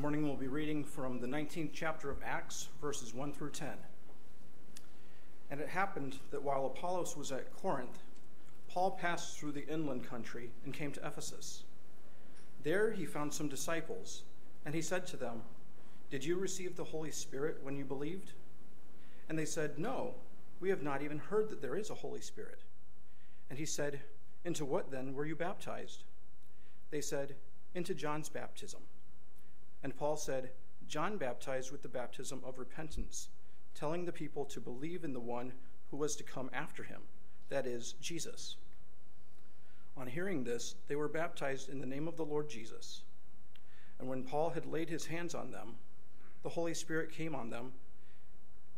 morning we'll be reading from the 19th chapter of Acts, verses 1 through 10. And it happened that while Apollos was at Corinth, Paul passed through the inland country and came to Ephesus. There he found some disciples, and he said to them, Did you receive the Holy Spirit when you believed? And they said, No, we have not even heard that there is a Holy Spirit. And he said, Into what then were you baptized? They said, Into John's baptism. And Paul said, John baptized with the baptism of repentance, telling the people to believe in the one who was to come after him, that is, Jesus. On hearing this, they were baptized in the name of the Lord Jesus. And when Paul had laid his hands on them, the Holy Spirit came on them,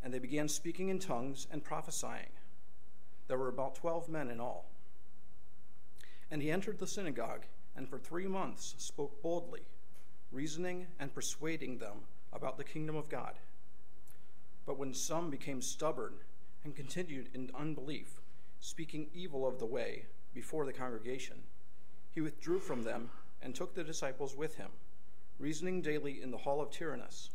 and they began speaking in tongues and prophesying. There were about twelve men in all. And he entered the synagogue, and for three months spoke boldly reasoning and persuading them about the kingdom of God. But when some became stubborn and continued in unbelief, speaking evil of the way before the congregation, he withdrew from them and took the disciples with him, reasoning daily in the hall of Tyrannus.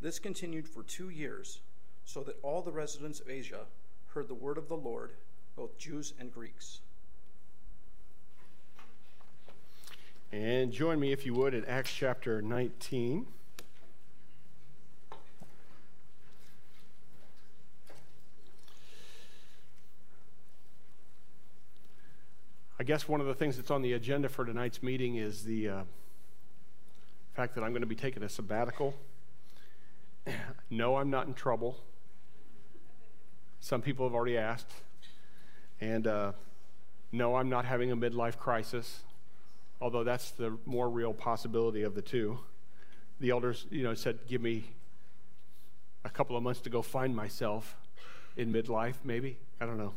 This continued for two years, so that all the residents of Asia heard the word of the Lord, both Jews and Greeks. And join me, if you would, in Acts chapter 19. I guess one of the things that's on the agenda for tonight's meeting is the uh, fact that I'm going to be taking a sabbatical. no, I'm not in trouble. Some people have already asked. And uh, no, I'm not having a midlife crisis although that's the more real possibility of the two. The elders, you know, said, "Give me a couple of months to go find myself in midlife, maybe. I don't know.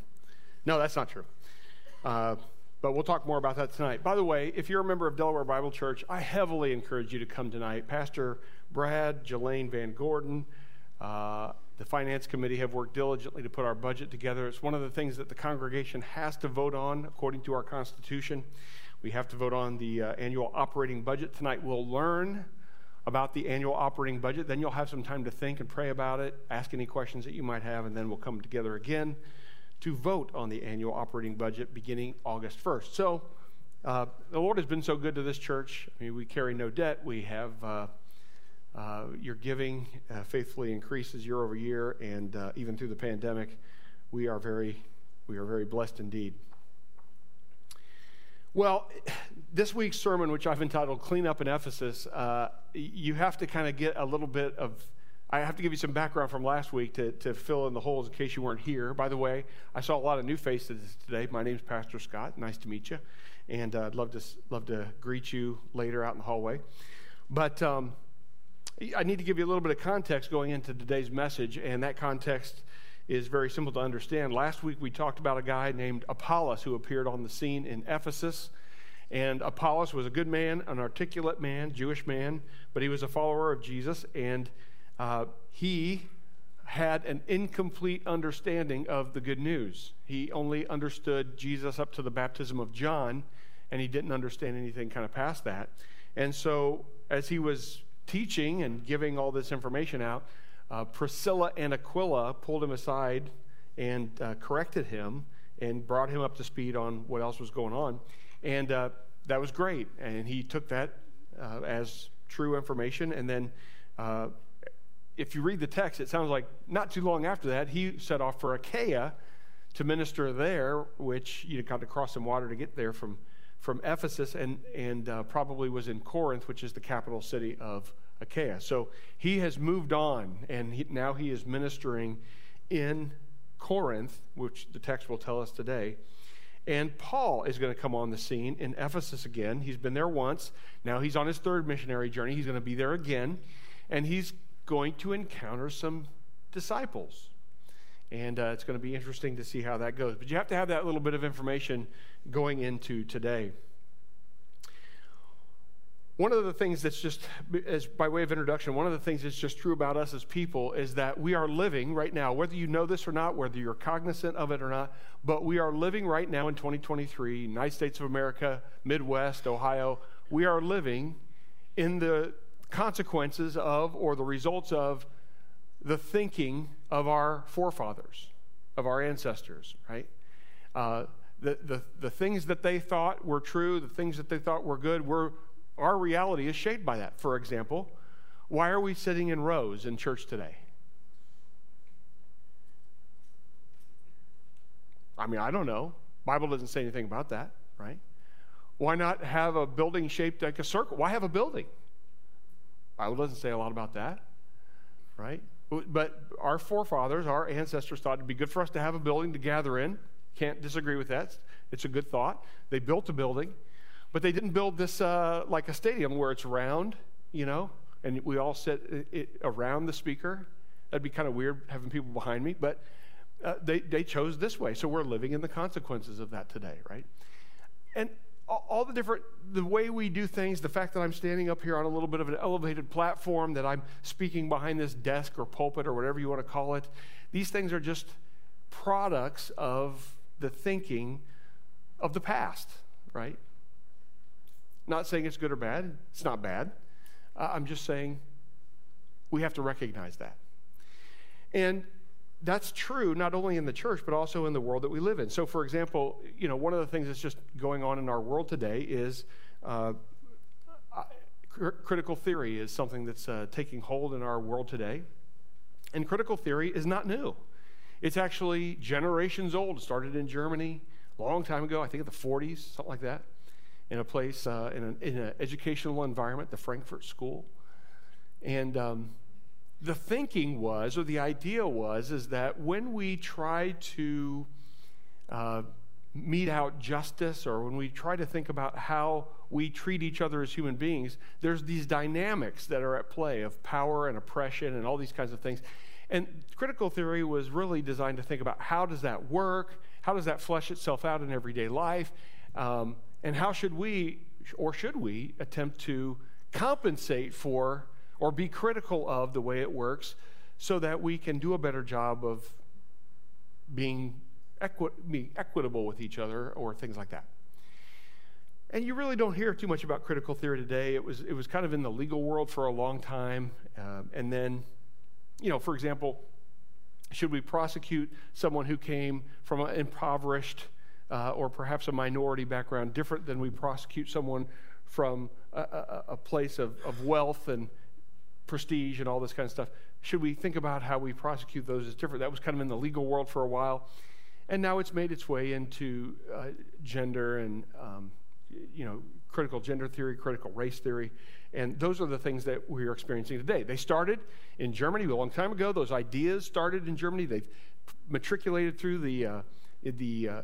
No, that's not true. Uh, but we'll talk more about that tonight. By the way, if you're a member of Delaware Bible Church, I heavily encourage you to come tonight. Pastor Brad, Jelaine Van Gordon, uh, the finance committee have worked diligently to put our budget together. It's one of the things that the congregation has to vote on according to our Constitution. We have to vote on the uh, annual operating budget. Tonight we'll learn about the annual operating budget. Then you'll have some time to think and pray about it, ask any questions that you might have, and then we'll come together again to vote on the annual operating budget beginning August 1st. So, uh, the Lord has been so good to this church. I mean, we carry no debt. We have uh, uh, your giving uh, faithfully increases year over year, and uh, even through the pandemic, we are very, we are very blessed indeed. Well, this week's sermon, which I've entitled Clean Up in Ephesus, uh, you have to kind of get a little bit of. I have to give you some background from last week to, to fill in the holes in case you weren't here. By the way, I saw a lot of new faces today. My name's Pastor Scott. Nice to meet you. And uh, I'd love to, love to greet you later out in the hallway. But um, I need to give you a little bit of context going into today's message, and that context is very simple to understand. Last week we talked about a guy named Apollos who appeared on the scene in Ephesus. And Apollos was a good man, an articulate man, Jewish man, but he was a follower of Jesus. And uh, he had an incomplete understanding of the good news. He only understood Jesus up to the baptism of John, and he didn't understand anything kind of past that. And so, as he was teaching and giving all this information out, uh, Priscilla and Aquila pulled him aside and uh, corrected him and brought him up to speed on what else was going on. And uh, that was great. And he took that uh, as true information. And then, uh, if you read the text, it sounds like not too long after that, he set off for Achaia to minister there, which you got to cross some water to get there from, from Ephesus, and, and uh, probably was in Corinth, which is the capital city of Achaia. So he has moved on, and he, now he is ministering in Corinth, which the text will tell us today. And Paul is going to come on the scene in Ephesus again. He's been there once. Now he's on his third missionary journey. He's going to be there again. And he's going to encounter some disciples. And uh, it's going to be interesting to see how that goes. But you have to have that little bit of information going into today. One of the things that's just, as by way of introduction, one of the things that's just true about us as people is that we are living right now, whether you know this or not, whether you're cognizant of it or not, but we are living right now in 2023, United States of America, Midwest, Ohio, we are living in the consequences of or the results of the thinking of our forefathers, of our ancestors, right? Uh, the, the, the things that they thought were true, the things that they thought were good, were, our reality is shaped by that. For example, why are we sitting in rows in church today? I mean, I don't know. Bible doesn't say anything about that, right? Why not have a building shaped like a circle? Why have a building? Bible doesn't say a lot about that, right? But our forefathers, our ancestors thought it'd be good for us to have a building to gather in. Can't disagree with that. It's a good thought. They built a building, but they didn't build this uh, like a stadium where it's round, you know, and we all sit it, it, around the speaker. That'd be kind of weird having people behind me, but uh, they, they chose this way. So we're living in the consequences of that today, right? And all the different the way we do things the fact that i'm standing up here on a little bit of an elevated platform that i'm speaking behind this desk or pulpit or whatever you want to call it these things are just products of the thinking of the past right not saying it's good or bad. It's not bad. Uh, i'm just saying we have to recognize that. And that's true not only in the church but also in the world that we live in. So for example you know one of the things that's just going on in our world today is uh, cr- critical theory is something that's uh, taking hold in our world today. And critical theory is not new. It's actually generations old. It started in germany a long time ago i think in the 40s something like that in a place uh, in, an, in, an, educational environment the frankfurt school and um, the thinking was, or the idea was, is that when we try to uh, mete out justice or when we try to think about how we treat each other as human beings, there's these dynamics that are at play of power and oppression and all these kinds of things. And critical theory was really designed to think about how does that work? How does that flesh itself out in everyday life? Um, and how should we, or should we, attempt to compensate for or be critical of the way it works so that we can do a better job of being, equi- being equitable with each other or things like that. And you really don't hear too much about critical theory today. It was, it was kind of in the legal world for a long time. Uh, and then, you know, for example, should we prosecute someone who came from an impoverished uh, or perhaps a minority background different than we prosecute someone from a, a, a place of, of wealth and, prestige and all this kind of stuff. Should we think about how we prosecute those as different? That was kind of in the legal world for a while. And now it's made its way into uh, gender and, um, you know, critical gender theory, critical race theory. And those are the things that we're experiencing today. They started in Germany a long time ago. Those ideas started in Germany. They've matriculated through the, uh, the uh,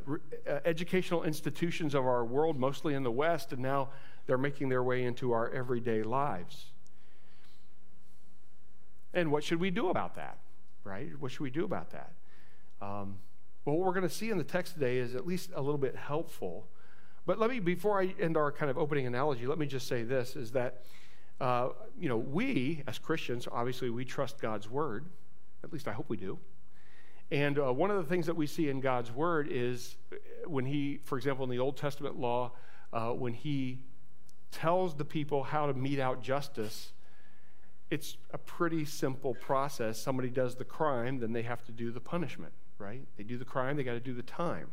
uh educational institutions of our world, mostly in the West, and now they're making their way into our everyday lives. And what should we do about that? Right? What should we do about that? Um, well, what we're going to see in the text today is at least a little bit helpful. But let me, before I end our kind of opening analogy, let me just say this is that, uh, you know, we as Christians, obviously, we trust God's word. At least I hope we do. And uh, one of the things that we see in God's word is when He, for example, in the Old Testament law, uh, when He tells the people how to mete out justice, it's a pretty simple process. Somebody does the crime, then they have to do the punishment, right? They do the crime, they got to do the time.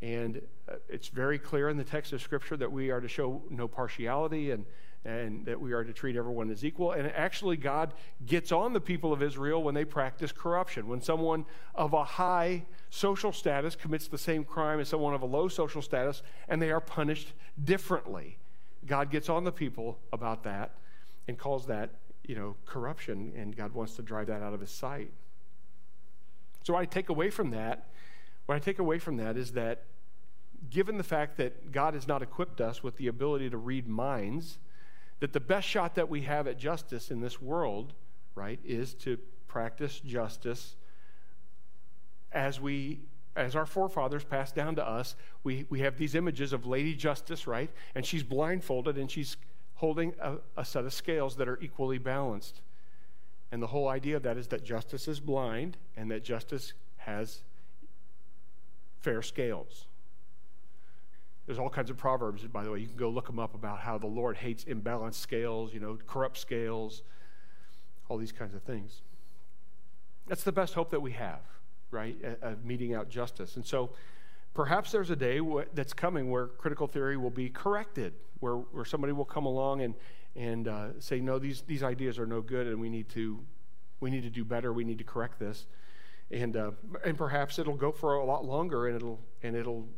And uh, it's very clear in the text of Scripture that we are to show no partiality and, and that we are to treat everyone as equal. And actually, God gets on the people of Israel when they practice corruption. When someone of a high social status commits the same crime as someone of a low social status, and they are punished differently, God gets on the people about that and calls that you know, corruption, and God wants to drive that out of his sight. So what I take away from that, what I take away from that is that given the fact that God has not equipped us with the ability to read minds, that the best shot that we have at justice in this world, right, is to practice justice as we as our forefathers passed down to us. We we have these images of Lady Justice, right? And she's blindfolded and she's holding a, a set of scales that are equally balanced. And the whole idea of that is that justice is blind and that justice has fair scales. There's all kinds of proverbs, by the way. You can go look them up about how the Lord hates imbalanced scales, you know, corrupt scales, all these kinds of things. That's the best hope that we have, right? Of meting out justice. And so perhaps there's a day that's coming where critical theory will be corrected, where, where somebody will come along and, and uh, say, no, these, these ideas are no good and we need to, we need to do better, we need to correct this. And, uh, and perhaps it'll go for a lot longer and it'll, and it'll,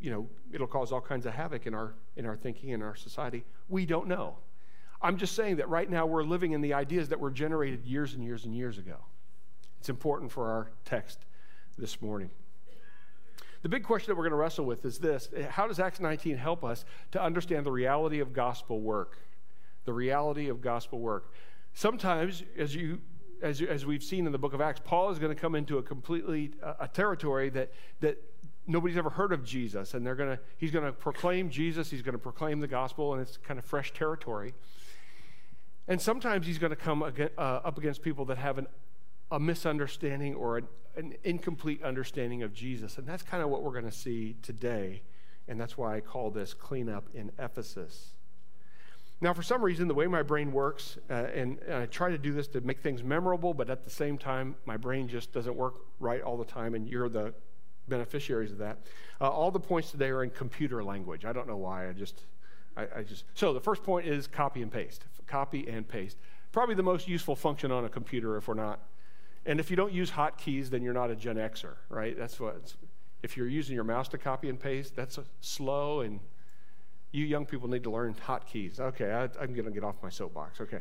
you know, it'll cause all kinds of havoc in our, in our thinking, in our society. We don't know. I'm just saying that right now we're living in the ideas that were generated years and years and years ago. It's important for our text this morning. The big question that we're going to wrestle with is this How does Acts 19 help us to understand the reality of gospel work? The reality of gospel work. Sometimes, as you as, as we've seen in the book of Acts, Paul is going to come into a completely a territory that that nobody's ever heard of Jesus, and they're to he's going to proclaim Jesus, he's going to proclaim the gospel, and it's kind of fresh territory. And sometimes he's going to come uh, up against people that have an, a misunderstanding or an, an incomplete understanding of Jesus. And that's kind of what we're going to see today. And that's why I call this cleanup in Ephesus. Now, for some reason, the way my brain works, uh, and, and, I try to do this to make things memorable, but at the same time, my brain just doesn't work right all the time, and you're the beneficiaries of that. Uh, all the points today are in computer language. I don't know why. I just I, I just so the first point is copy and paste. Copy and paste. Probably the most useful function on a computer if we're not. And if you don't use hotkeys, then you're not a Gen Xer, right? That's what. if you're using your mouse to copy and paste, that's slow, and you young people need to learn hotkeys. Okay, I, I'm going to get off my soapbox. Okay.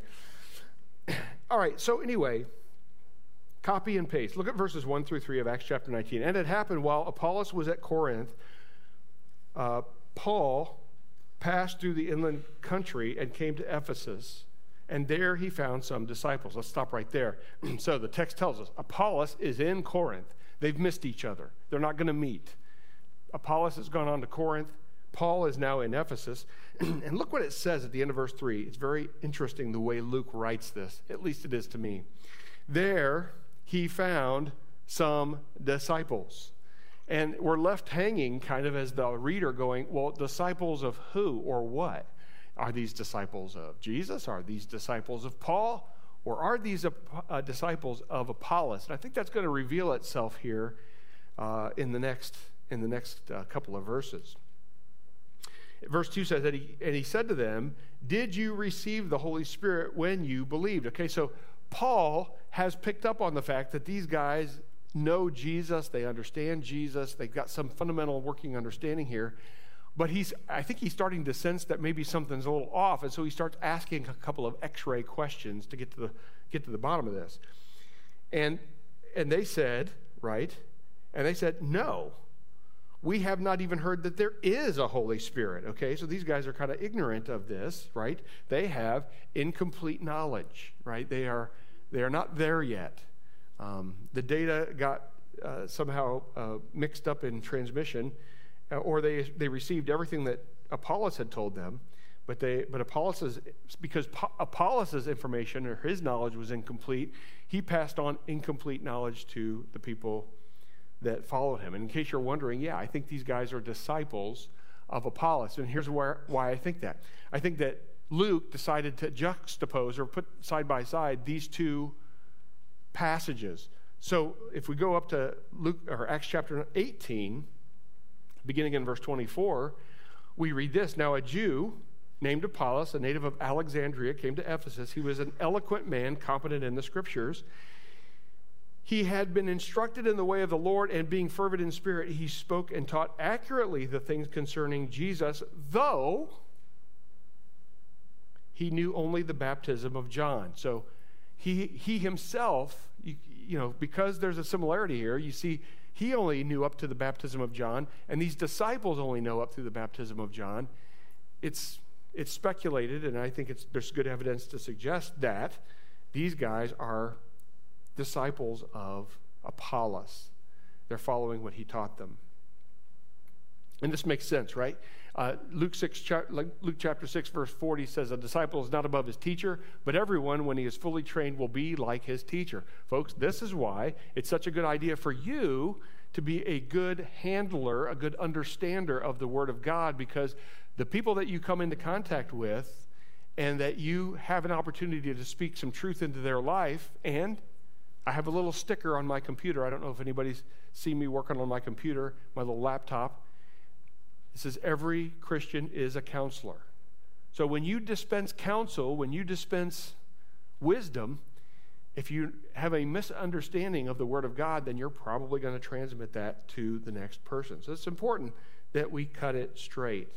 All right. So anyway, copy and paste. Look at verses one through three of Acts chapter 19. And it happened while Apollos was at Corinth. Uh, Paul passed through the inland country and came to Ephesus. And there he found some disciples. Let's stop right there. so the text tells us Apollos is in Corinth. They've missed each other, they're not going to meet. Apollos has gone on to Corinth. Paul is now in Ephesus. and look what it says at the end of verse 3. It's very interesting the way Luke writes this, at least it is to me. There he found some disciples. And we're left hanging kind of as the reader going, well, disciples of who or what? Are these disciples of Jesus? Are these disciples of Paul? Or are these uh, disciples of Apollos? And I think that's going to reveal itself here uh, in the next, in the next uh, couple of verses. Verse 2 says that he, and he said to them, Did you receive the Holy Spirit when you believed? Okay, so Paul has picked up on the fact that these guys know Jesus, they understand Jesus, they've got some fundamental working understanding here. But he's, I think he's starting to sense that maybe something's a little off, and so he starts asking a couple of X-ray questions to get to the get to the bottom of this. And and they said, right? And they said, no, we have not even heard that there is a Holy Spirit. Okay, so these guys are kind of ignorant of this, right? They have incomplete knowledge, right? They are they are not there yet. Um, the data got uh, somehow uh, mixed up in transmission, uh, or they, they received everything that Apollos had told them, but, they, but Apollos, because Apollos' information or his knowledge was incomplete, he passed on incomplete knowledge to the people that followed him. And in case you're wondering, yeah, I think these guys are disciples of Apollos. And here's where, why I think that. I think that Luke decided to juxtapose or put side by side these two passages. So if we go up to Luke or Acts chapter 18, beginning in verse 24, we read this. Now a Jew named Apollos, a native of Alexandria, came to Ephesus. He was an eloquent man, competent in the scriptures. He had been instructed in the way of the Lord, and being fervent in spirit, he spoke and taught accurately the things concerning Jesus, though he knew only the baptism of John. So he, he himself, you, you know, because there's a similarity here, you see, he only knew up to the baptism of John, and these disciples only know up through the baptism of John. It's, it's speculated, and I think it's, there's good evidence to suggest that these guys are disciples of Apollos. They're following what he taught them. And this makes sense, right? Uh, Luke, 6, Luke chapter 6, verse 40 says, A disciple is not above his teacher, but everyone, when he is fully trained, will be like his teacher. Folks, this is why it's such a good idea for you to be a good handler, a good understander of the Word of God because the people that you come into contact with and that you have an opportunity to speak some truth into their life. And I have a little sticker on my computer. I don't know if anybody's seen me working on my computer, my little laptop. It says, Every Christian is a counselor. So when you dispense counsel, when you dispense wisdom, if you have a misunderstanding of the Word of God, then you're probably going to transmit that to the next person. So it's important that we cut it straight.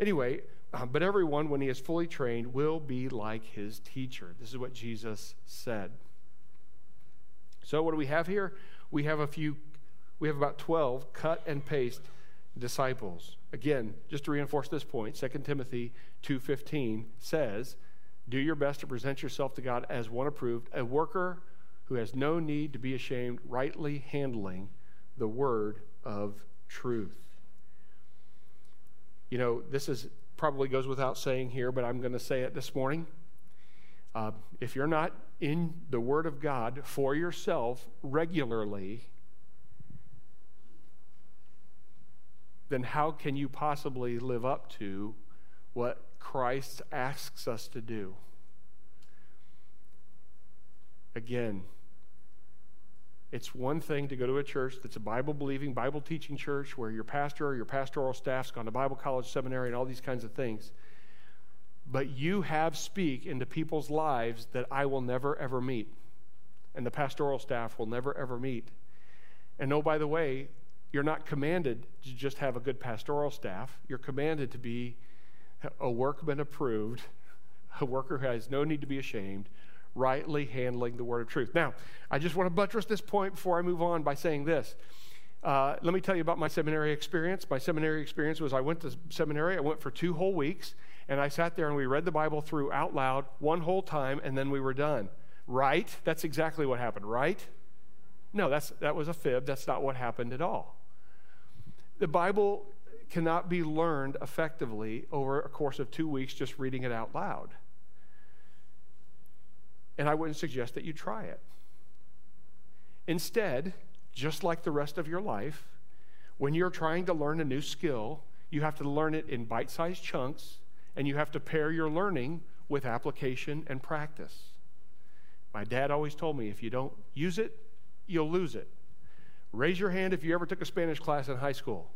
Anyway, um, but everyone, when he is fully trained, will be like his teacher. This is what Jesus said. So, what do we have here? We have a few, we have about 12 cut and paste disciples. Again, just to reinforce this point, 2 Timothy 2:15 says, do your best to present yourself to God as one approved, a worker who has no need to be ashamed, rightly handling the word of truth. You know, this is probably goes without saying here, but I'm going to say it this morning. Uh, if you're not in the Word of God for yourself regularly, then how can you possibly live up to what Christ asks us to do. Again, it's one thing to go to a church that's a Bible believing, Bible teaching church where your pastor or your pastoral staff's gone to Bible college, seminary, and all these kinds of things. But you have speak into people's lives that I will never ever meet, and the pastoral staff will never ever meet. And oh, by the way, you're not commanded to just have a good pastoral staff. You're commanded to be a workman approved, a worker who has no need to be ashamed, rightly handling the word of truth. Now, I just want to buttress this point before I move on by saying this. Uh, let me tell you about my seminary experience. My seminary experience was I went to seminary, I went for two whole weeks, and I sat there and we read the Bible through out loud one whole time, and then we were done. Right? That's exactly what happened, right? No, that's, that was a fib. That's not what happened at all. The Bible cannot be learned effectively over a course of two weeks just reading it out loud. And I wouldn't suggest that you try it. Instead, just like the rest of your life, when you're trying to learn a new skill, you have to learn it in bite sized chunks and you have to pair your learning with application and practice. My dad always told me if you don't use it, you'll lose it. Raise your hand if you ever took a Spanish class in high school.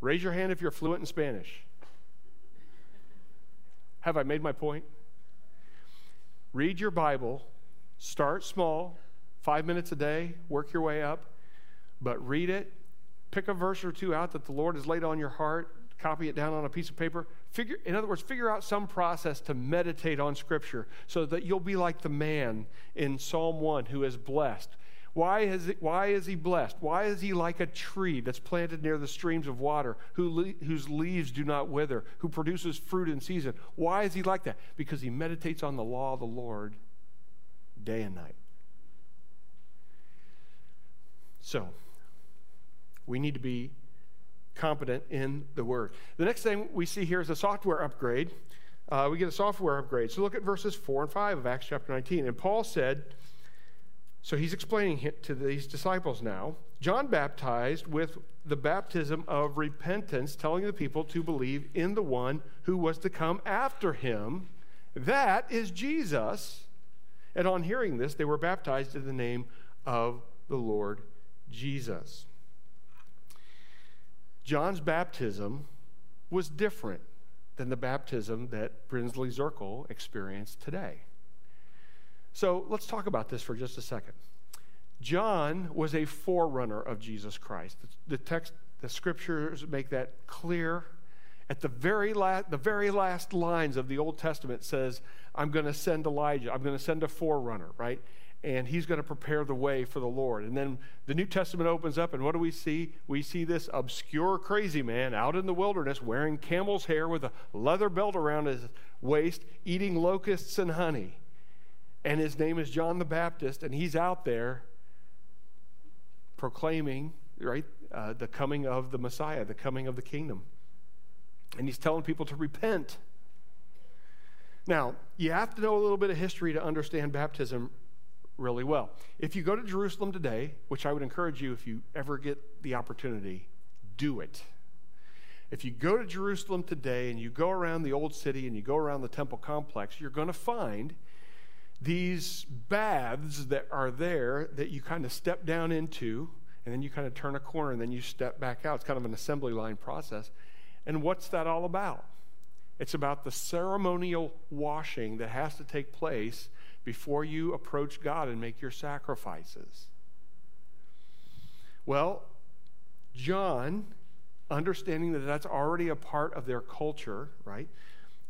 Raise your hand if you're fluent in Spanish. Have I made my point? Read your Bible, start small, five minutes a day, work your way up, but read it. Pick a verse or two out that the Lord has laid on your heart, copy it down on a piece of paper. Figure, in other words, figure out some process to meditate on Scripture so that you'll be like the man in Psalm 1 who is blessed why is, it, why is he blessed? Why is he like a tree that's planted near the streams of water, who le- whose leaves do not wither, who produces fruit in season? Why is he like that? Because he meditates on the law of the Lord day and night. So, we need to be competent in the Word. The next thing we see here is a software upgrade. Uh, we get a software upgrade. So look at verses 4 and 5 of Acts chapter 19. And Paul said, so he's explaining to these disciples now. John baptized with the baptism of repentance, telling the people to believe in the one who was to come after him. That is Jesus. And on hearing this, they were baptized in the name of the Lord Jesus. John's baptism was different than the baptism that Brinsley Zirkle experienced today. So let's talk about this for just a second. John was a forerunner of Jesus Christ. The text, the scriptures make that clear. At the very last, the very last lines of the Old Testament says, "I'm going to send Elijah. I'm going to send a forerunner." Right, and he's going to prepare the way for the Lord. And then the New Testament opens up, and what do we see? We see this obscure, crazy man out in the wilderness wearing camel's hair with a leather belt around his waist, eating locusts and honey and his name is John the Baptist, and he's out there proclaiming, right, uh, the coming of the Messiah, the coming of the kingdom. And he's telling people to repent. Now, you have to know a little bit of history to understand baptism really well. If you go to Jerusalem today, which I would encourage you if you ever get the opportunity, do it. If you go to Jerusalem today and you go around the old city and you go around the temple complex, you're going to find these baths that are there that you kind of step down into and then you kind of turn a corner and then you step back out. It's kind of an assembly line process. And what's that all about? It's about the ceremonial washing that has to take place before you approach God and make your sacrifices. Well, John, understanding that that's already a part of their culture, right?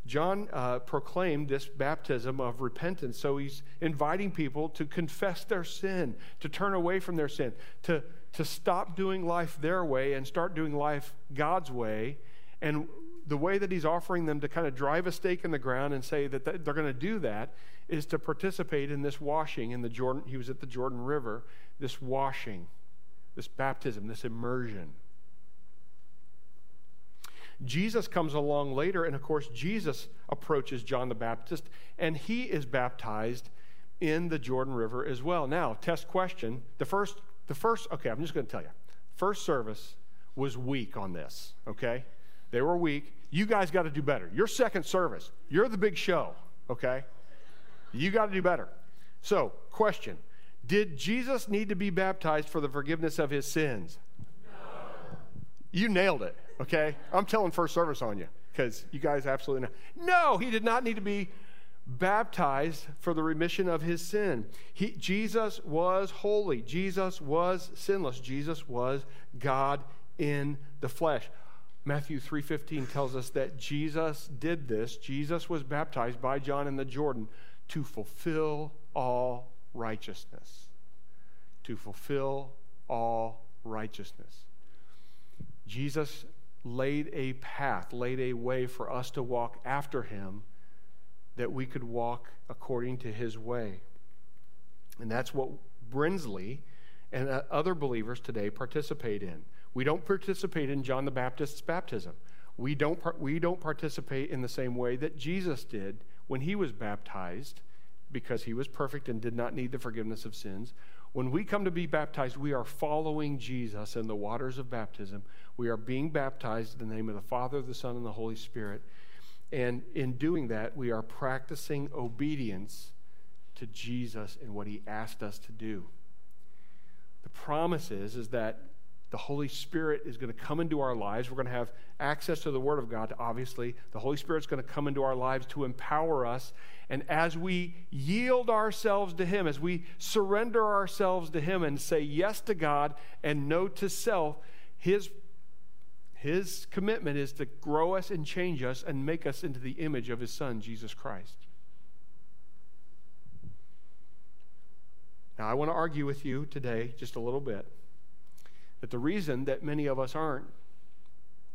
John uh, proclaimed this baptism of repentance. So he's inviting people to confess their sin, to turn away from their sin, to, to stop doing life their way and start doing life God's way. And the way that he's offering them to kind of drive a stake in the ground and say that they're going to do that is to participate in this washing in the Jordan. He was at the Jordan River, this washing, this baptism, this immersion. Jesus comes along later, and of course, Jesus approaches John the Baptist, and he is baptized in the Jordan River as well. Now, test question. The first, the first, okay, I'm just going to tell you. First service was weak on this, okay? They were weak. You guys got to do better. Your second service, you're the big show, okay? You got to do better. So, question Did Jesus need to be baptized for the forgiveness of his sins? No. You nailed it. Okay? I'm telling first service on you because you guys absolutely know. No, he did not need to be baptized for the remission of his sin. He, Jesus was holy. Jesus was sinless. Jesus was God in the flesh. Matthew 3:15 tells us that Jesus did this. Jesus was baptized by John in the Jordan to fulfill all righteousness. To fulfill all righteousness. Jesus laid a path, laid a way for us to walk after him that we could walk according to his way. And that's what Brinsley and uh, other believers today participate in. We don't participate in John the Baptist's baptism. We don't, we don't participate in the same way that Jesus did when he was baptized because he was perfect and did not need the forgiveness of sins. When we come to be baptized, we are following Jesus in the waters of baptism. We are being baptized in the name of the Father, the Son, and the Holy Spirit. And in doing that, we are practicing obedience to Jesus and what he asked us to do. The promise is, is that the Holy Spirit is going to come into our lives. We're going to have access to the Word of God, obviously. The Holy Spirit is going to come into our lives to empower us. And as we yield ourselves to Him, as we surrender ourselves to Him and say yes to God and no to self, His, His commitment is to grow us and change us and make us into the image of His Son, Jesus Christ. Now, I want to argue with you today just a little bit that the reason that many of us aren't,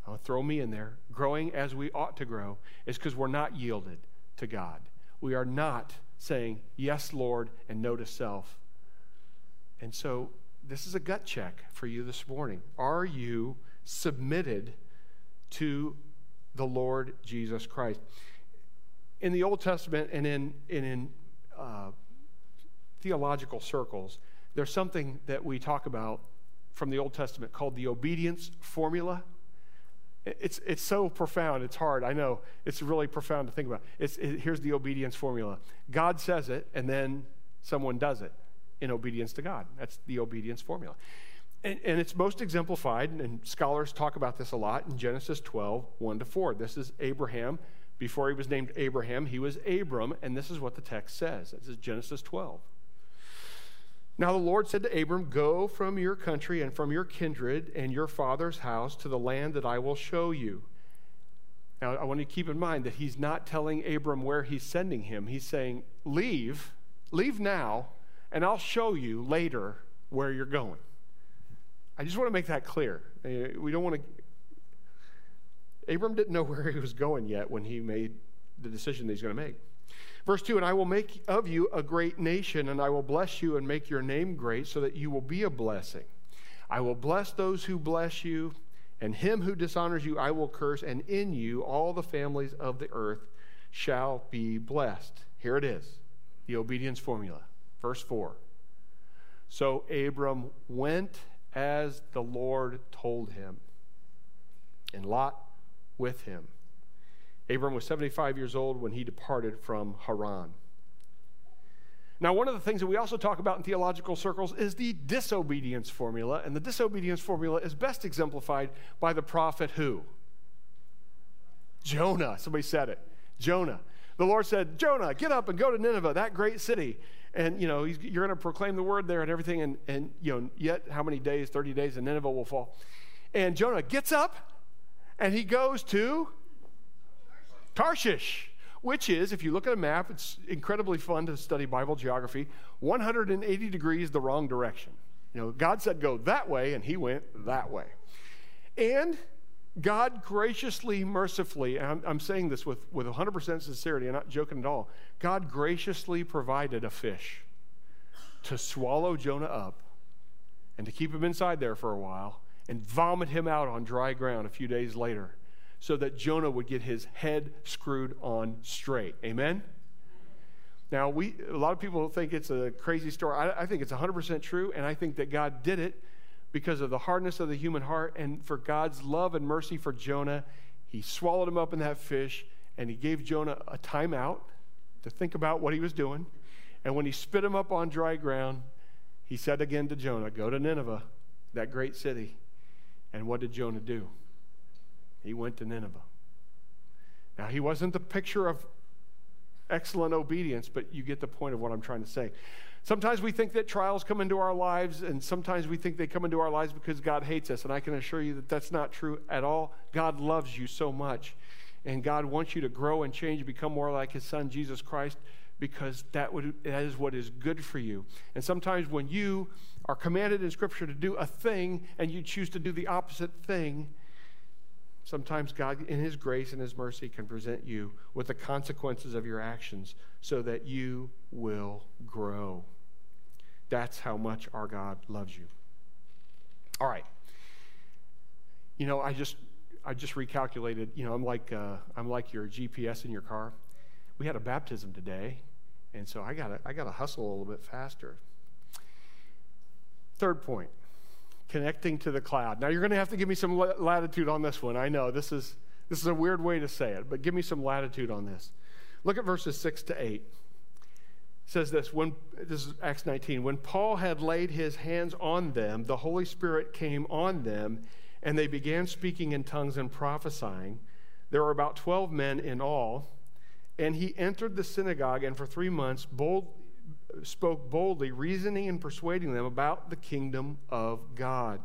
I'll throw me in there, growing as we ought to grow is because we're not yielded to God. We are not saying, Yes, Lord, and no to self. And so this is a gut check for you this morning. Are you submitted to the Lord Jesus Christ? In the Old Testament and in, and in uh, theological circles, there's something that we talk about from the Old Testament called the obedience formula. It's, it's so profound, it's hard. I know. It's really profound to think about. It's, it, here's the obedience formula God says it, and then someone does it in obedience to God. That's the obedience formula. And, and, it's most exemplified, and scholars talk about this a lot in Genesis 12, 1 to 4. This is Abraham. Before he was named Abraham, he was Abram, and this is what the text says. This is Genesis 12. Now the Lord said to Abram, Go from your country and from your kindred and your father's house to the land that I will show you. Now I want you to keep in mind that he's not telling Abram where he's sending him. He's saying, Leave, leave now, and I'll show you later where you're going. I just want to make that clear. Uh, we don't want to. Abram didn't know where he was going yet when he made the decision that he's going to make. Verse 2 And I will make of you a great nation, and I will bless you and make your name great, so that you will be a blessing. I will bless those who bless you, and him who dishonors you I will curse, and in you all the families of the earth shall be blessed. Here it is the obedience formula. Verse 4. So Abram went as the Lord told him, and Lot with him. Abram was 75 years old when he departed from Haran. Now, one of the things that we also talk about in theological circles is the disobedience formula, and the disobedience formula is best exemplified by the prophet who? Jonah. Somebody said it. Jonah. The Lord said, Jonah, get up and go to Nineveh, that great city. And, you know, you're going to proclaim the word there and everything. And, and, you know, yet how many days, 30 days, and Nineveh will fall. And Jonah gets up and he goes to Tarshish, which is, if you look at a map, it's incredibly fun to study Bible geography, 180 degrees the wrong direction. You know, God said go that way, and he went that way. And God graciously, mercifully, and I'm, I'm, saying this with, with 100% sincerity, I'm not joking at all. God graciously provided a fish to swallow Jonah up and to keep him inside there for a while and vomit him out on dry ground a few days later so that Jonah would get his head screwed on straight. Amen? Now, we, a lot of people think it's a crazy story. I, I think it's 100% true, and I think that God did it because of the hardness of the human heart and for God's love and mercy for Jonah. He swallowed him up in that fish, and he gave Jonah a timeout to think about what he was doing. And when he spit him up on dry ground, he said again to Jonah, Go to Nineveh, that great city. And what did Jonah do? He went to Nineveh. Now, he wasn't the picture of excellent obedience, but you get the point of what I'm trying to say. Sometimes we think that trials come into our lives, and sometimes we think they come into our lives because God hates us. And I can assure you that that's not true at all. God loves you so much, and God wants you to grow and change, become more like His Son, Jesus Christ, because that, would, that is what is good for you. And sometimes when you are commanded in Scripture to do a thing and you choose to do the opposite thing, Sometimes God, in His grace and His mercy, can present you with the consequences of your actions so that you will grow. That's how much our God loves you. All right. You know, I just I just recalculated. You know, I'm like uh, I'm like your GPS in your car. We had a baptism today, and so I got I got to hustle a little bit faster. Third point connecting to the cloud. Now you're going to have to give me some latitude on this one. I know this is this is a weird way to say it, but give me some latitude on this. Look at verses 6 to 8. It says this when this is Acts 19 when Paul had laid his hands on them the Holy Spirit came on them and they began speaking in tongues and prophesying there were about 12 men in all and he entered the synagogue and for 3 months bold, spoke boldly, reasoning and persuading them about the kingdom of God.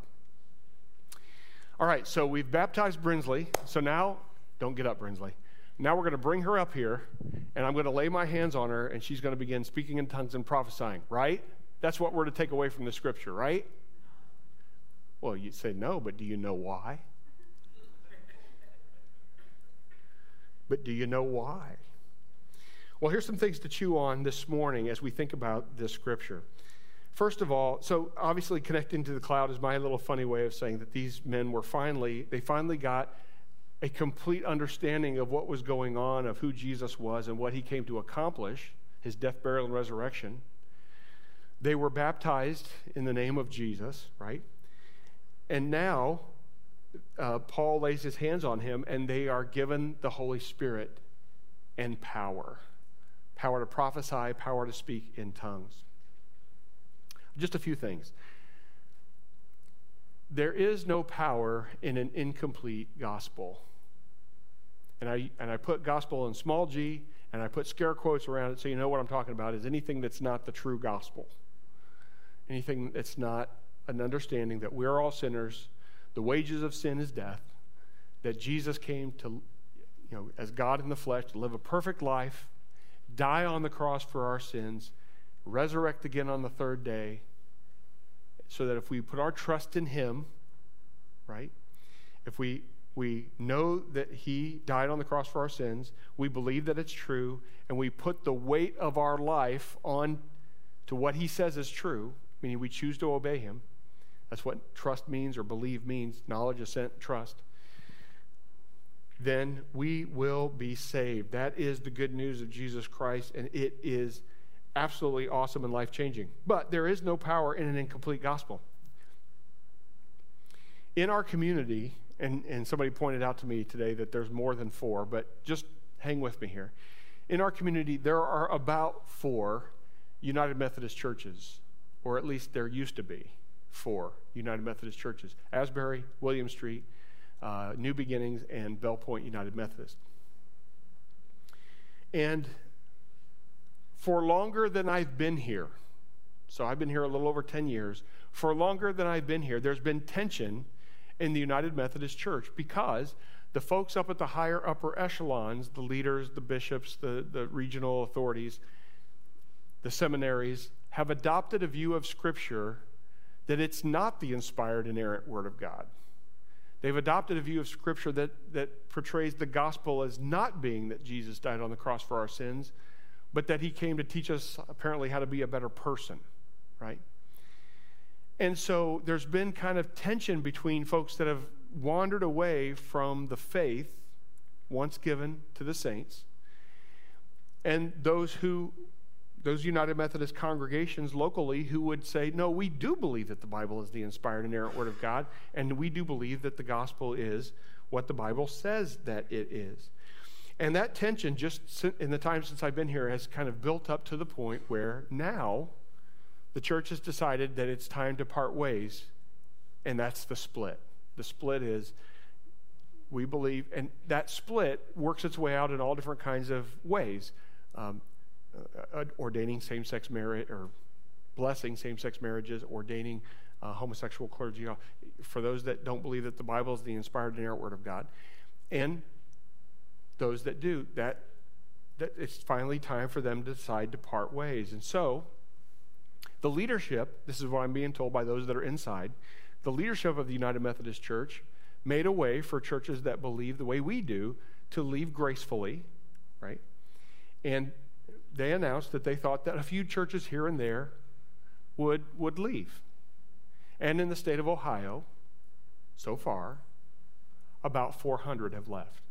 All right, so we've baptized Brinsley. So now, don't get up, Brinsley. Now we're going to bring her up here, and I'm going to lay my hands on her, and she's going to begin speaking in tongues and prophesying, right? That's what we're to take away from the scripture, right? Well, you say no, but do you know why? But do you know why? Well, here's some things to chew on this morning as we think about this scripture. First of all, so obviously connecting to the cloud is my little funny way of saying that these men were finally, they finally got a complete understanding of what was going on, of who Jesus was and what he came to accomplish, his death, burial, and resurrection. They were baptized in the name of Jesus, right? And now uh, Paul lays his hands on him, and they are given the Holy Spirit and power power to prophesy, power to speak in tongues. Just a few things. There is no power in an incomplete gospel. And I, and I put gospel in small g, and I put scare quotes around it so you know what I'm talking about is anything that's not the true gospel. Anything that's not an understanding that we're all sinners, the wages of sin is death, that Jesus came to, you know, as God in the flesh, to live a perfect life, die on the cross for our sins, resurrect again on the third day, so that if we put our trust in Him, right? If we we know that he died on the cross for our sins, we believe that it's true, and we put the weight of our life on to what he says is true, meaning we choose to obey him. That's what trust means or believe means knowledge, assent, trust then we will be saved. That is the good news of Jesus Christ, and it is absolutely awesome and life changing. But there is no power in an incomplete gospel. In our community, and, and somebody pointed out to me today that there's more than four, but just hang with me here. In our community, there are about four United Methodist churches, or at least there used to be four United Methodist churches Asbury, William Street, uh, New Beginnings, and Bell Point United Methodist. And for longer than I've been here, so I've been here a little over 10 years, for longer than I've been here, there's been tension in the United Methodist Church because the folks up at the higher upper echelons, the leaders, the bishops, the, the regional authorities, the seminaries, have adopted a view of Scripture that it's not the inspired, inerrant Word of God. They've adopted a view of Scripture that, that portrays the gospel as not being that Jesus died on the cross for our sins, but that he came to teach us apparently how to be a better person, right? And so there's been kind of tension between folks that have wandered away from the faith once given to the saints and those who those United Methodist congregations locally who would say, No, we do believe that the Bible is the inspired, and inerrant Word of God, and we do believe that the gospel is what the Bible says that it is. And that tension, just in the time since I've been here, has kind of built up to the point where now the church has decided that it's time to part ways, and that's the split. The split is we believe, and that split works its way out in all different kinds of ways. Um, uh, uh ordaining same sex marriage or blessing same sex marriages, ordaining uh, homosexual clergy, for those that don't believe that the Bible is the inspired, and inerrant Word of God. And those that do, that, that it's finally time for them to decide to part ways. And so, the leadership, this is what I'm being told by those that are inside, the leadership of the United Methodist Church made a way for churches that believe the way we do to leave gracefully, right? And they announced that they thought that a few churches here and there would, would leave. And in the state of Ohio, so far, about 400 have left,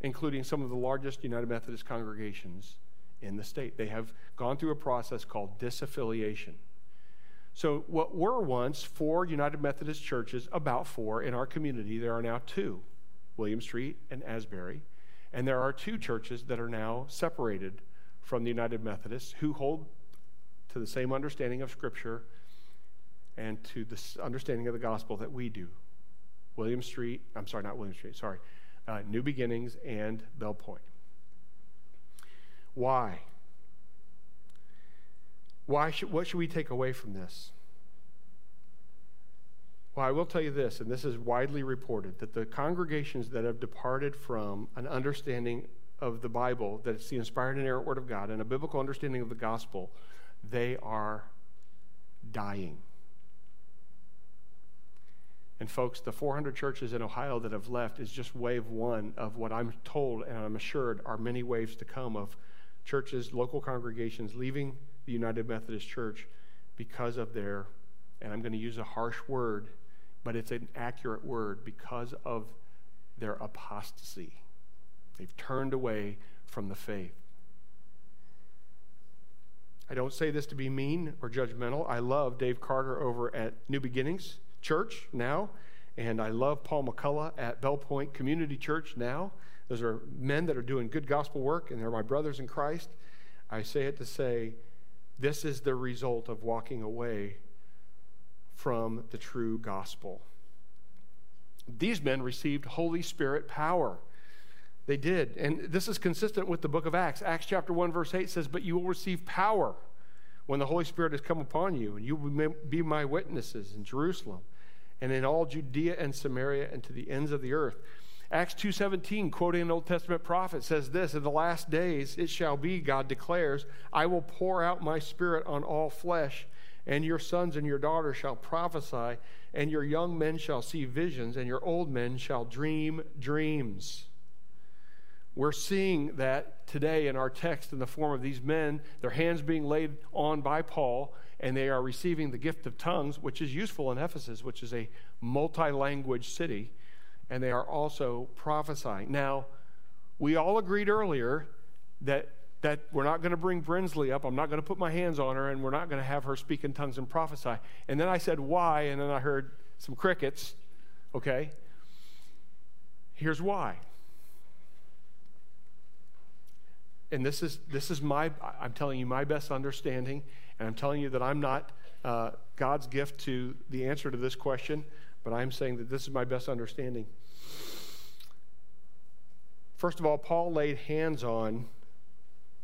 including some of the largest United Methodist congregations in the state. They have gone through a process called disaffiliation. So, what were once four United Methodist churches, about four in our community, there are now two William Street and Asbury. And there are two churches that are now separated from the United Methodists who hold to the same understanding of Scripture and to the understanding of the gospel that we do. William Street, I'm sorry, not William Street, sorry, uh, New Beginnings and Bell Point. Why? Why should, what should we take away from this? Well, I will tell you this, and this is widely reported, that the congregations that have departed from an understanding of the Bible, that it's the inspired and inerrant Word of God, and a biblical understanding of the gospel, they are dying. And folks, the 400 churches in Ohio that have left is just wave one of what I'm told and I'm assured are many waves to come of churches, local congregations leaving the United Methodist Church because of their, and I'm going to use a harsh word, but it's an accurate word, because of their apostasy. They've turned away from the faith. I don't say this to be mean or judgmental. I love Dave Carter over at New Beginnings Church now, and I love Paul McCullough at Bell Point Community Church now. Those are men that are doing good gospel work, and they're my brothers in Christ. I say it to say this is the result of walking away from the true gospel. These men received Holy Spirit power. They did. And this is consistent with the book of Acts. Acts chapter 1, verse 8 says, But you will receive power when the Holy Spirit has come upon you, and you will be my witnesses in Jerusalem and in all Judea and Samaria and to the ends of the earth. Acts 2:17 quoting an Old Testament prophet says this in the last days it shall be God declares I will pour out my spirit on all flesh and your sons and your daughters shall prophesy and your young men shall see visions and your old men shall dream dreams we're seeing that today in our text in the form of these men their hands being laid on by Paul and they are receiving the gift of tongues which is useful in Ephesus which is a multi-language city and they are also prophesying. Now, we all agreed earlier that that we're not going to bring Brinsley up. I'm not going to put my hands on her, and we're not going to have her speak in tongues and prophesy. And then I said, Why? And then I heard some crickets. Okay? Here's why. And this is, this is my, I'm telling you my best understanding, and I'm telling you that I'm not uh, God's gift to the answer to this question, but I'm saying that this is my best understanding. First of all, Paul laid hands on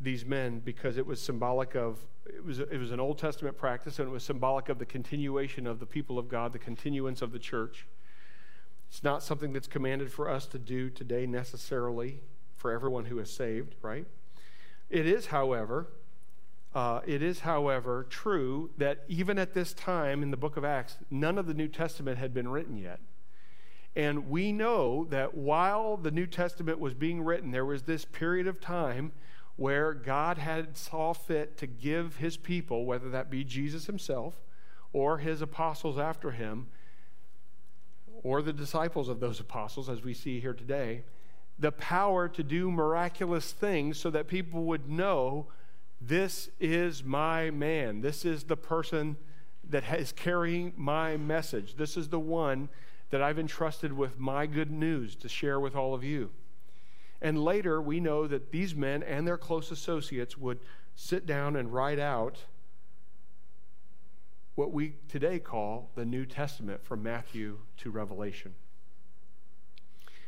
these men because it was symbolic of it was it was an Old Testament practice and it was symbolic of the continuation of the people of God, the continuance of the church. It's not something that's commanded for us to do today necessarily for everyone who is saved, right? It is, however, uh, it is, however, true that even at this time in the book of Acts, none of the New Testament had been written yet. And we know that while the New Testament was being written, there was this period of time where God had saw fit to give his people, whether that be Jesus himself or his apostles after him, or the disciples of those apostles, as we see here today, the power to do miraculous things so that people would know this is my man. This is the person that is carrying my message. This is the one that I've entrusted with my good news to share with all of you. And later, we know that these men and their close associates would sit down and write out what we today call the New Testament from Matthew to Revelation.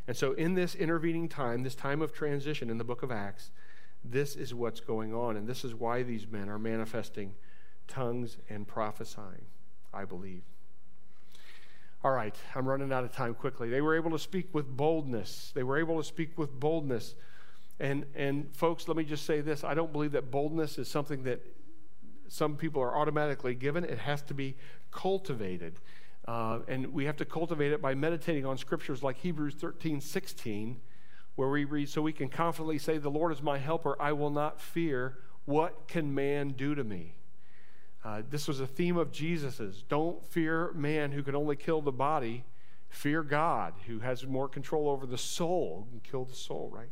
And so, in this intervening time, this time of transition in the book of Acts, this is what's going on. And this is why these men are manifesting tongues and prophesying, I believe. All right, I'm running out of time quickly. They were able to speak with boldness. They were able to speak with boldness. And, and folks, let me just say this I don't believe that boldness is something that some people are automatically given, it has to be cultivated. Uh, and we have to cultivate it by meditating on scriptures like Hebrews 13 16, where we read, So we can confidently say, The Lord is my helper, I will not fear. What can man do to me? Uh, this was a theme of Jesus's. Don't fear man who can only kill the body. Fear God who has more control over the soul and kill the soul, right?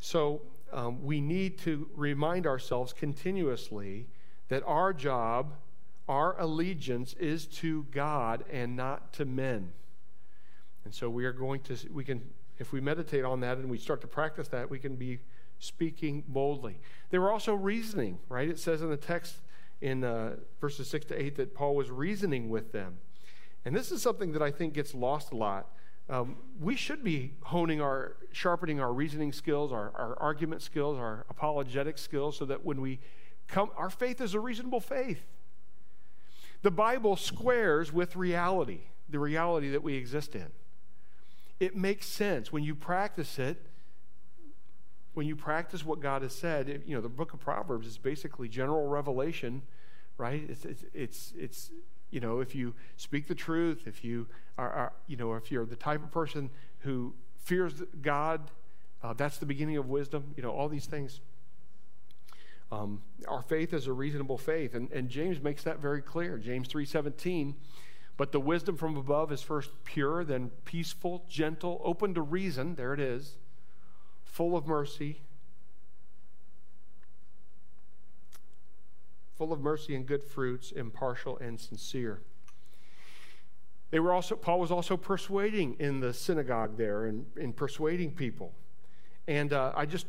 So um, we need to remind ourselves continuously that our job, our allegiance is to God and not to men. And so we are going to, we can, if we meditate on that and we start to practice that, we can be speaking boldly. They were also reasoning, right? It says in the text, in uh, verses 6 to 8 that Paul was reasoning with them. And this is something that I think gets lost a lot. Um, we should be honing our, sharpening our reasoning skills, our, our argument skills, our apologetic skills, so that when we come, our faith is a reasonable faith. The Bible squares with reality, the reality that we exist in. It makes sense when you practice it when you practice what God has said, you know, the book of Proverbs is basically general revelation, right? It's, it's, it's, it's, you know, if you speak the truth, if you are, are you know, if you're the type of person who fears God, uh, that's the beginning of wisdom, you know, all these things. Um, our faith is a reasonable faith, and, and James makes that very clear. James 3.17, but the wisdom from above is first pure, then peaceful, gentle, open to reason, there it is, full of mercy, full of mercy and good fruits, impartial and sincere. They were also, Paul was also persuading in the synagogue there and, in persuading people. And uh, I just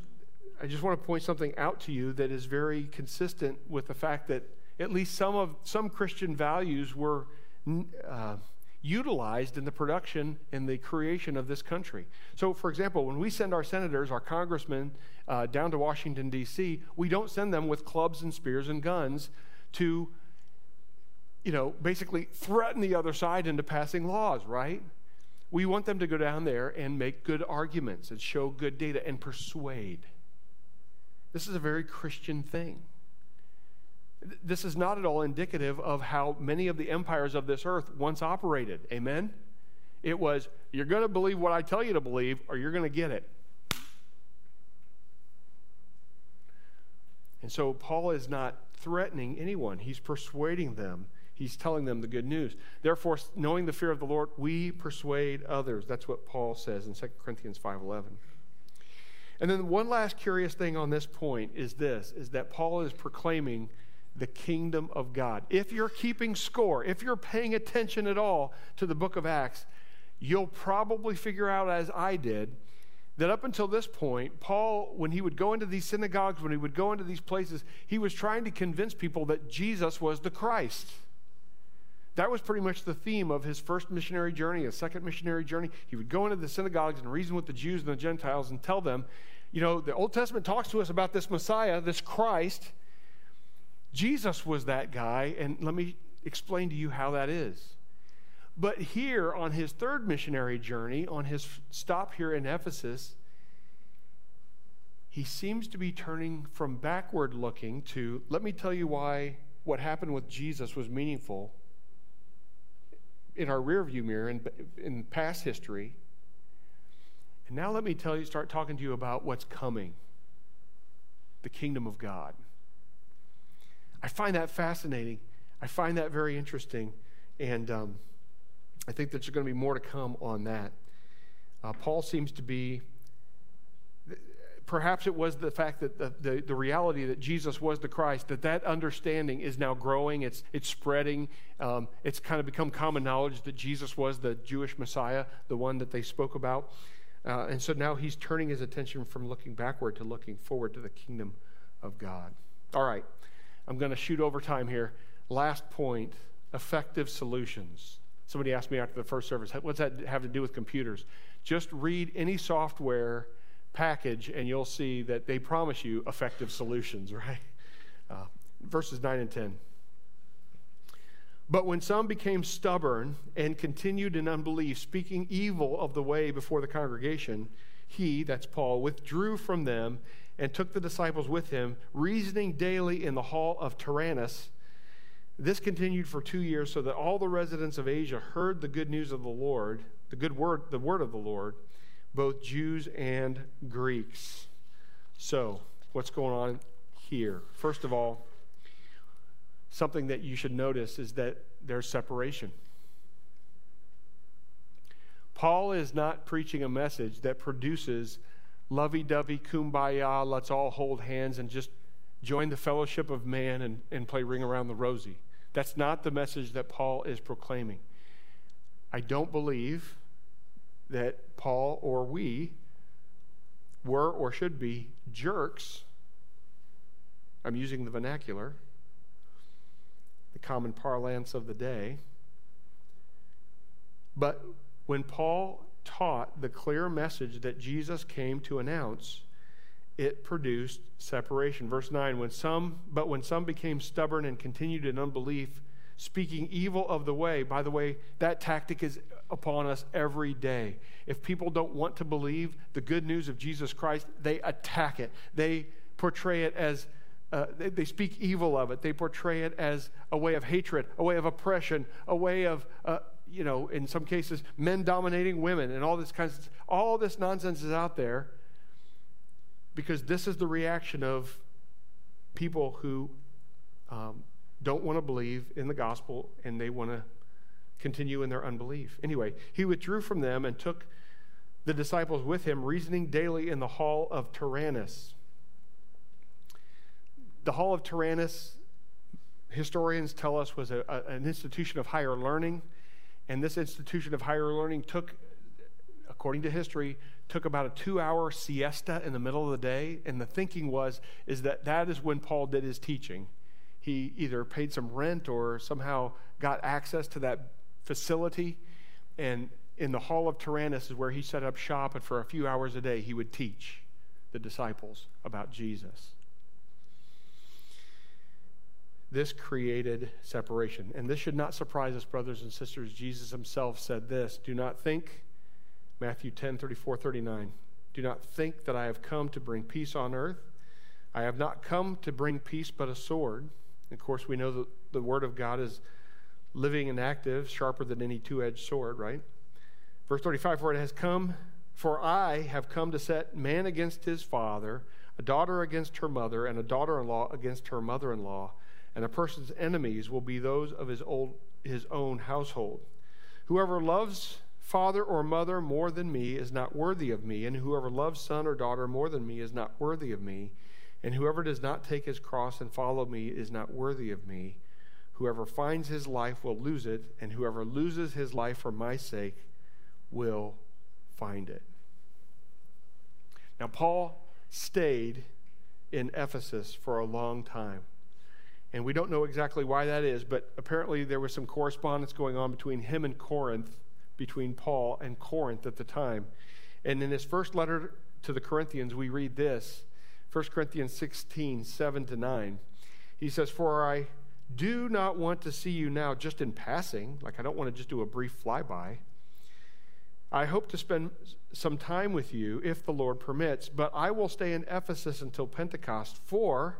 I just want to point something out to you that is very consistent with the fact that at least some of some Christian values were uh, utilized in the production and the creation of this country. So, for example, when we send our senators, our congressmen uh, down to Washington, D.C., we don't send them with clubs and spears and guns to, you know, basically threaten the other side into passing laws, right? We want them to go down there and make good arguments and show good data and persuade. This is a very Christian thing. This is not at all indicative of how many of the empires of this earth once operated. Amen? It was, you're going to believe what I tell you to believe, or you're going to get it. And so Paul is not threatening anyone, he's persuading them. He's telling them the good news. Therefore, knowing the fear of the Lord, we persuade others. That's what Paul says in 2 Corinthians 5:11. And then one last curious thing on this point is this is that Paul is proclaiming the kingdom of God. If you're keeping score, if you're paying attention at all to the book of Acts, you'll probably figure out as I did that up until this point, Paul, when he would go into these synagogues, when he would go into these places, he was trying to convince people that Jesus was the Christ. That was pretty much the theme of his first missionary journey, his second missionary journey. He would go into the synagogues and reason with the Jews and the Gentiles and tell them, you know, the Old Testament talks to us about this Messiah, this Christ. Jesus was that guy, and let me explain to you how that is. But here on his third missionary journey, on his stop here in Ephesus, he seems to be turning from backward looking to let me tell you why what happened with Jesus was meaningful in our rearview mirror in, in past history. And now let me tell you, start talking to you about what's coming the kingdom of God. I find that fascinating. I find that very interesting. And um, I think that there's going to be more to come on that. Uh, Paul seems to be perhaps it was the fact that the, the, the, reality that Jesus was the Christ, that that understanding is now growing, it's, it's spreading. Um, it's kind of become common knowledge that Jesus was the Jewish Messiah, the one that they spoke about. Uh, and so now he's turning his attention from looking backward to looking forward to the kingdom of God. All right, I'm going to shoot over time here. Last point effective solutions. Somebody asked me after the first service, what's that have to do with computers? Just read any software package and you'll see that they promise you effective solutions, right? Uh, verses 9 and 10. But when some became stubborn and continued in unbelief, speaking evil of the way before the congregation, he, that's Paul, withdrew from them and took the disciples with him, reasoning daily in the hall of Tyrannus. This continued for two years, so that all the residents of Asia heard the good news of the Lord, the good word, the word of the Lord both Jews and Greeks. So, what's going on here? First of all, something that you should notice is that there's separation. Paul is not preaching a message that produces lovey dovey, kumbaya, let's all hold hands and just join the fellowship of man and, and play ring around the rosy. That's not the message that Paul is proclaiming. I don't believe that Paul or we were or should be jerks. I'm using the vernacular, the common parlance of the day. But when Paul taught the clear message that Jesus came to announce, it produced separation. Verse 9, when some but when some became stubborn and continued in unbelief, speaking evil of the way. By the way, that tactic is upon us every day. If people don't want to believe the good news of Jesus Christ, they attack it. They portray it as uh, they, they, speak evil of it. They portray it as a way of hatred, a way of oppression, a way of, uh, you know, in some cases, men dominating women, and all this kinds of all this nonsense is out there because this is the reaction of people who um, don't want to believe in the gospel and they want to continue in their unbelief. Anyway, he withdrew from them and took the disciples with him, reasoning daily in the hall of Tyrannus. The hall of Tyrannus, historians tell us, was a, a, an institution of higher learning. And this institution of higher learning took, according to history, took about a two-hour siesta in the middle of the day. And the thinking was is that that is when Paul did his teaching he either paid some rent or somehow got access to that facility. And in the hall of Tyrannus is where he set up shop, and for a few hours a day, he would teach the disciples about Jesus. This created separation. And this should not surprise us, brothers and sisters. Jesus himself said this Do not think, Matthew 10 34 39, do not think that I have come to bring peace on earth. I have not come to bring peace, but a sword. Of course, we know that the Word of God is living and active, sharper than any two edged sword, right? Verse 35 For it has come, for I have come to set man against his father, a daughter against her mother, and a daughter in law against her mother in law. And a person's enemies will be those of his, old, his own household. Whoever loves father or mother more than me is not worthy of me, and whoever loves son or daughter more than me is not worthy of me, and whoever does not take his cross and follow me is not worthy of me. Whoever finds his life will lose it, and whoever loses his life for my sake will find it. Now, Paul stayed in Ephesus for a long time. And we don't know exactly why that is, but apparently there was some correspondence going on between him and Corinth, between Paul and Corinth at the time. And in his first letter to the Corinthians, we read this 1 Corinthians 16, 7 to 9. He says, For I do not want to see you now just in passing, like I don't want to just do a brief flyby. I hope to spend some time with you if the Lord permits, but I will stay in Ephesus until Pentecost, for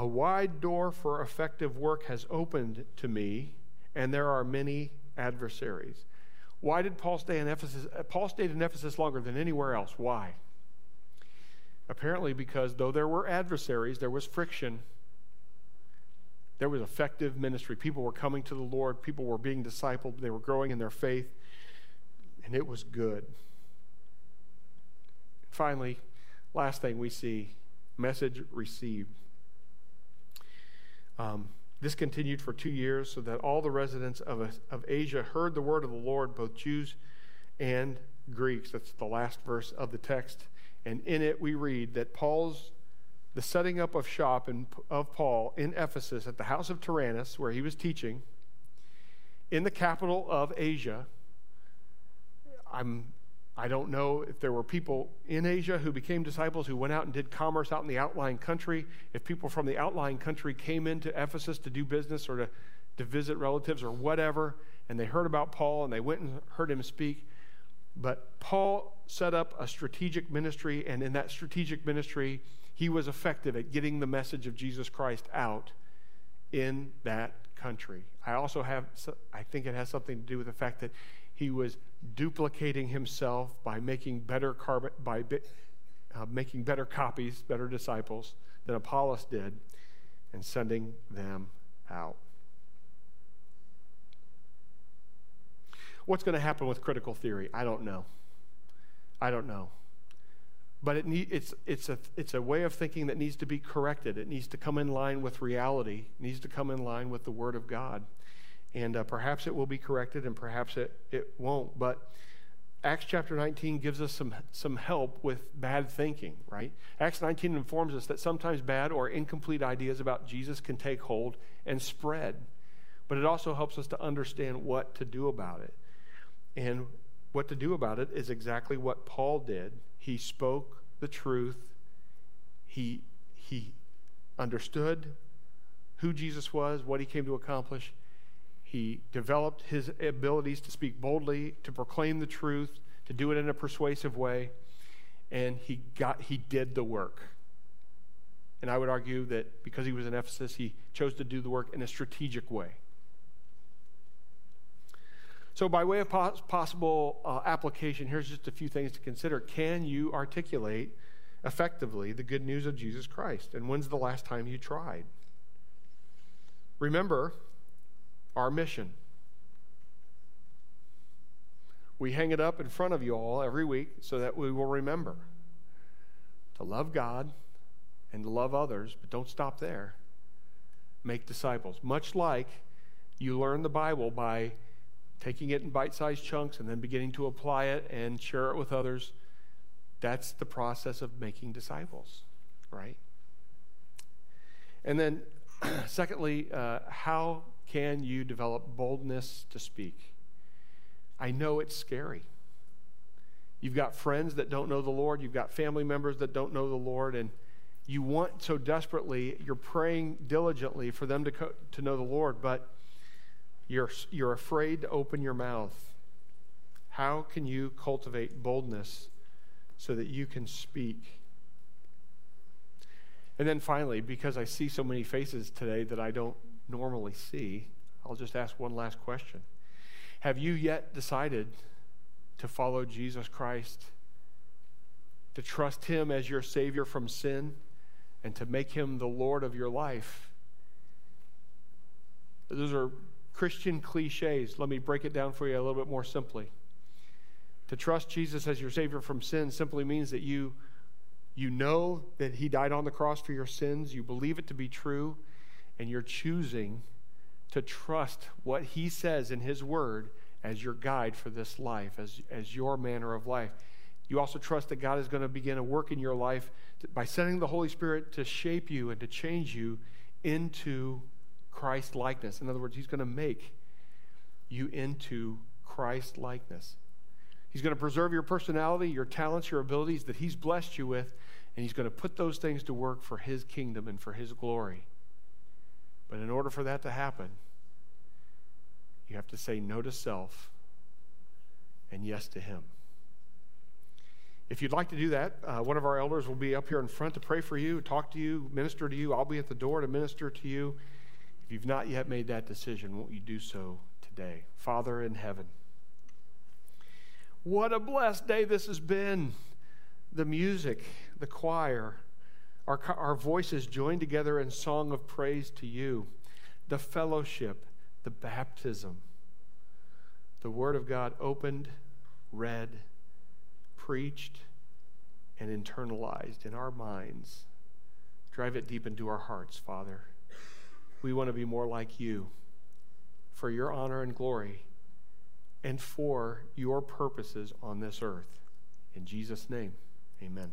a wide door for effective work has opened to me, and there are many adversaries. Why did Paul stay in Ephesus? Uh, Paul stayed in Ephesus longer than anywhere else. Why? Apparently, because though there were adversaries, there was friction. There was effective ministry. People were coming to the Lord, people were being discipled, they were growing in their faith, and it was good. Finally, last thing we see message received. Um, this continued for two years so that all the residents of, of Asia heard the word of the Lord, both Jews and Greeks. That's the last verse of the text. And in it, we read that Paul's, the setting up of shop in, of Paul in Ephesus at the house of Tyrannus, where he was teaching, in the capital of Asia. I'm I don't know if there were people in Asia who became disciples who went out and did commerce out in the outlying country. If people from the outlying country came into Ephesus to do business or to, to visit relatives or whatever, and they heard about Paul and they went and heard him speak. But Paul set up a strategic ministry, and in that strategic ministry, he was effective at getting the message of Jesus Christ out in that country. I also have, I think it has something to do with the fact that he was duplicating himself by making better carbon, by uh, making better copies, better disciples than Apollos did, and sending them out. What's going to happen with critical theory? I don't know. I don't know. But it need, it's, it's, a, it's a way of thinking that needs to be corrected. It needs to come in line with reality, it needs to come in line with the Word of God. And uh, perhaps it will be corrected and perhaps it, it won't. But Acts chapter 19 gives us some, some help with bad thinking, right? Acts 19 informs us that sometimes bad or incomplete ideas about Jesus can take hold and spread. But it also helps us to understand what to do about it. And what to do about it is exactly what Paul did. He spoke the truth, he, he understood who Jesus was, what he came to accomplish, he developed his abilities to speak boldly, to proclaim the truth, to do it in a persuasive way, and he got he did the work. And I would argue that because he was in Ephesus, he chose to do the work in a strategic way. So, by way of pos- possible uh, application, here's just a few things to consider. Can you articulate effectively the good news of Jesus Christ? And when's the last time you tried? Remember, our mission. We hang it up in front of you all every week so that we will remember to love God and to love others, but don't stop there. Make disciples. Much like you learn the Bible by taking it in bite sized chunks and then beginning to apply it and share it with others. That's the process of making disciples, right? And then, secondly, uh, how can you develop boldness to speak? I know it's scary. You've got friends that don't know the Lord, you've got family members that don't know the Lord, and you want so desperately, you're praying diligently for them to, co- to know the Lord, but you're, you're afraid to open your mouth. How can you cultivate boldness so that you can speak? And then finally, because I see so many faces today that I don't normally see, I'll just ask one last question. Have you yet decided to follow Jesus Christ, to trust Him as your Savior from sin, and to make Him the Lord of your life? Those are Christian cliches. Let me break it down for you a little bit more simply. To trust Jesus as your Savior from sin simply means that you, you know that He died on the cross for your sins, you believe it to be true, and you're choosing to trust what He says in His Word as your guide for this life, as, as your manner of life. You also trust that God is going to begin a work in your life by sending the Holy Spirit to shape you and to change you into Christ likeness. In other words, He's going to make you into Christ likeness. He's going to preserve your personality, your talents, your abilities that He's blessed you with, and He's going to put those things to work for His kingdom and for His glory. But in order for that to happen, you have to say no to self and yes to Him. If you'd like to do that, uh, one of our elders will be up here in front to pray for you, talk to you, minister to you. I'll be at the door to minister to you. If you've not yet made that decision, won't you do so today? Father in heaven, what a blessed day this has been. The music, the choir, our, our voices joined together in song of praise to you, the fellowship, the baptism, the Word of God opened, read, preached, and internalized in our minds. Drive it deep into our hearts, Father. We want to be more like you for your honor and glory and for your purposes on this earth. In Jesus' name, amen.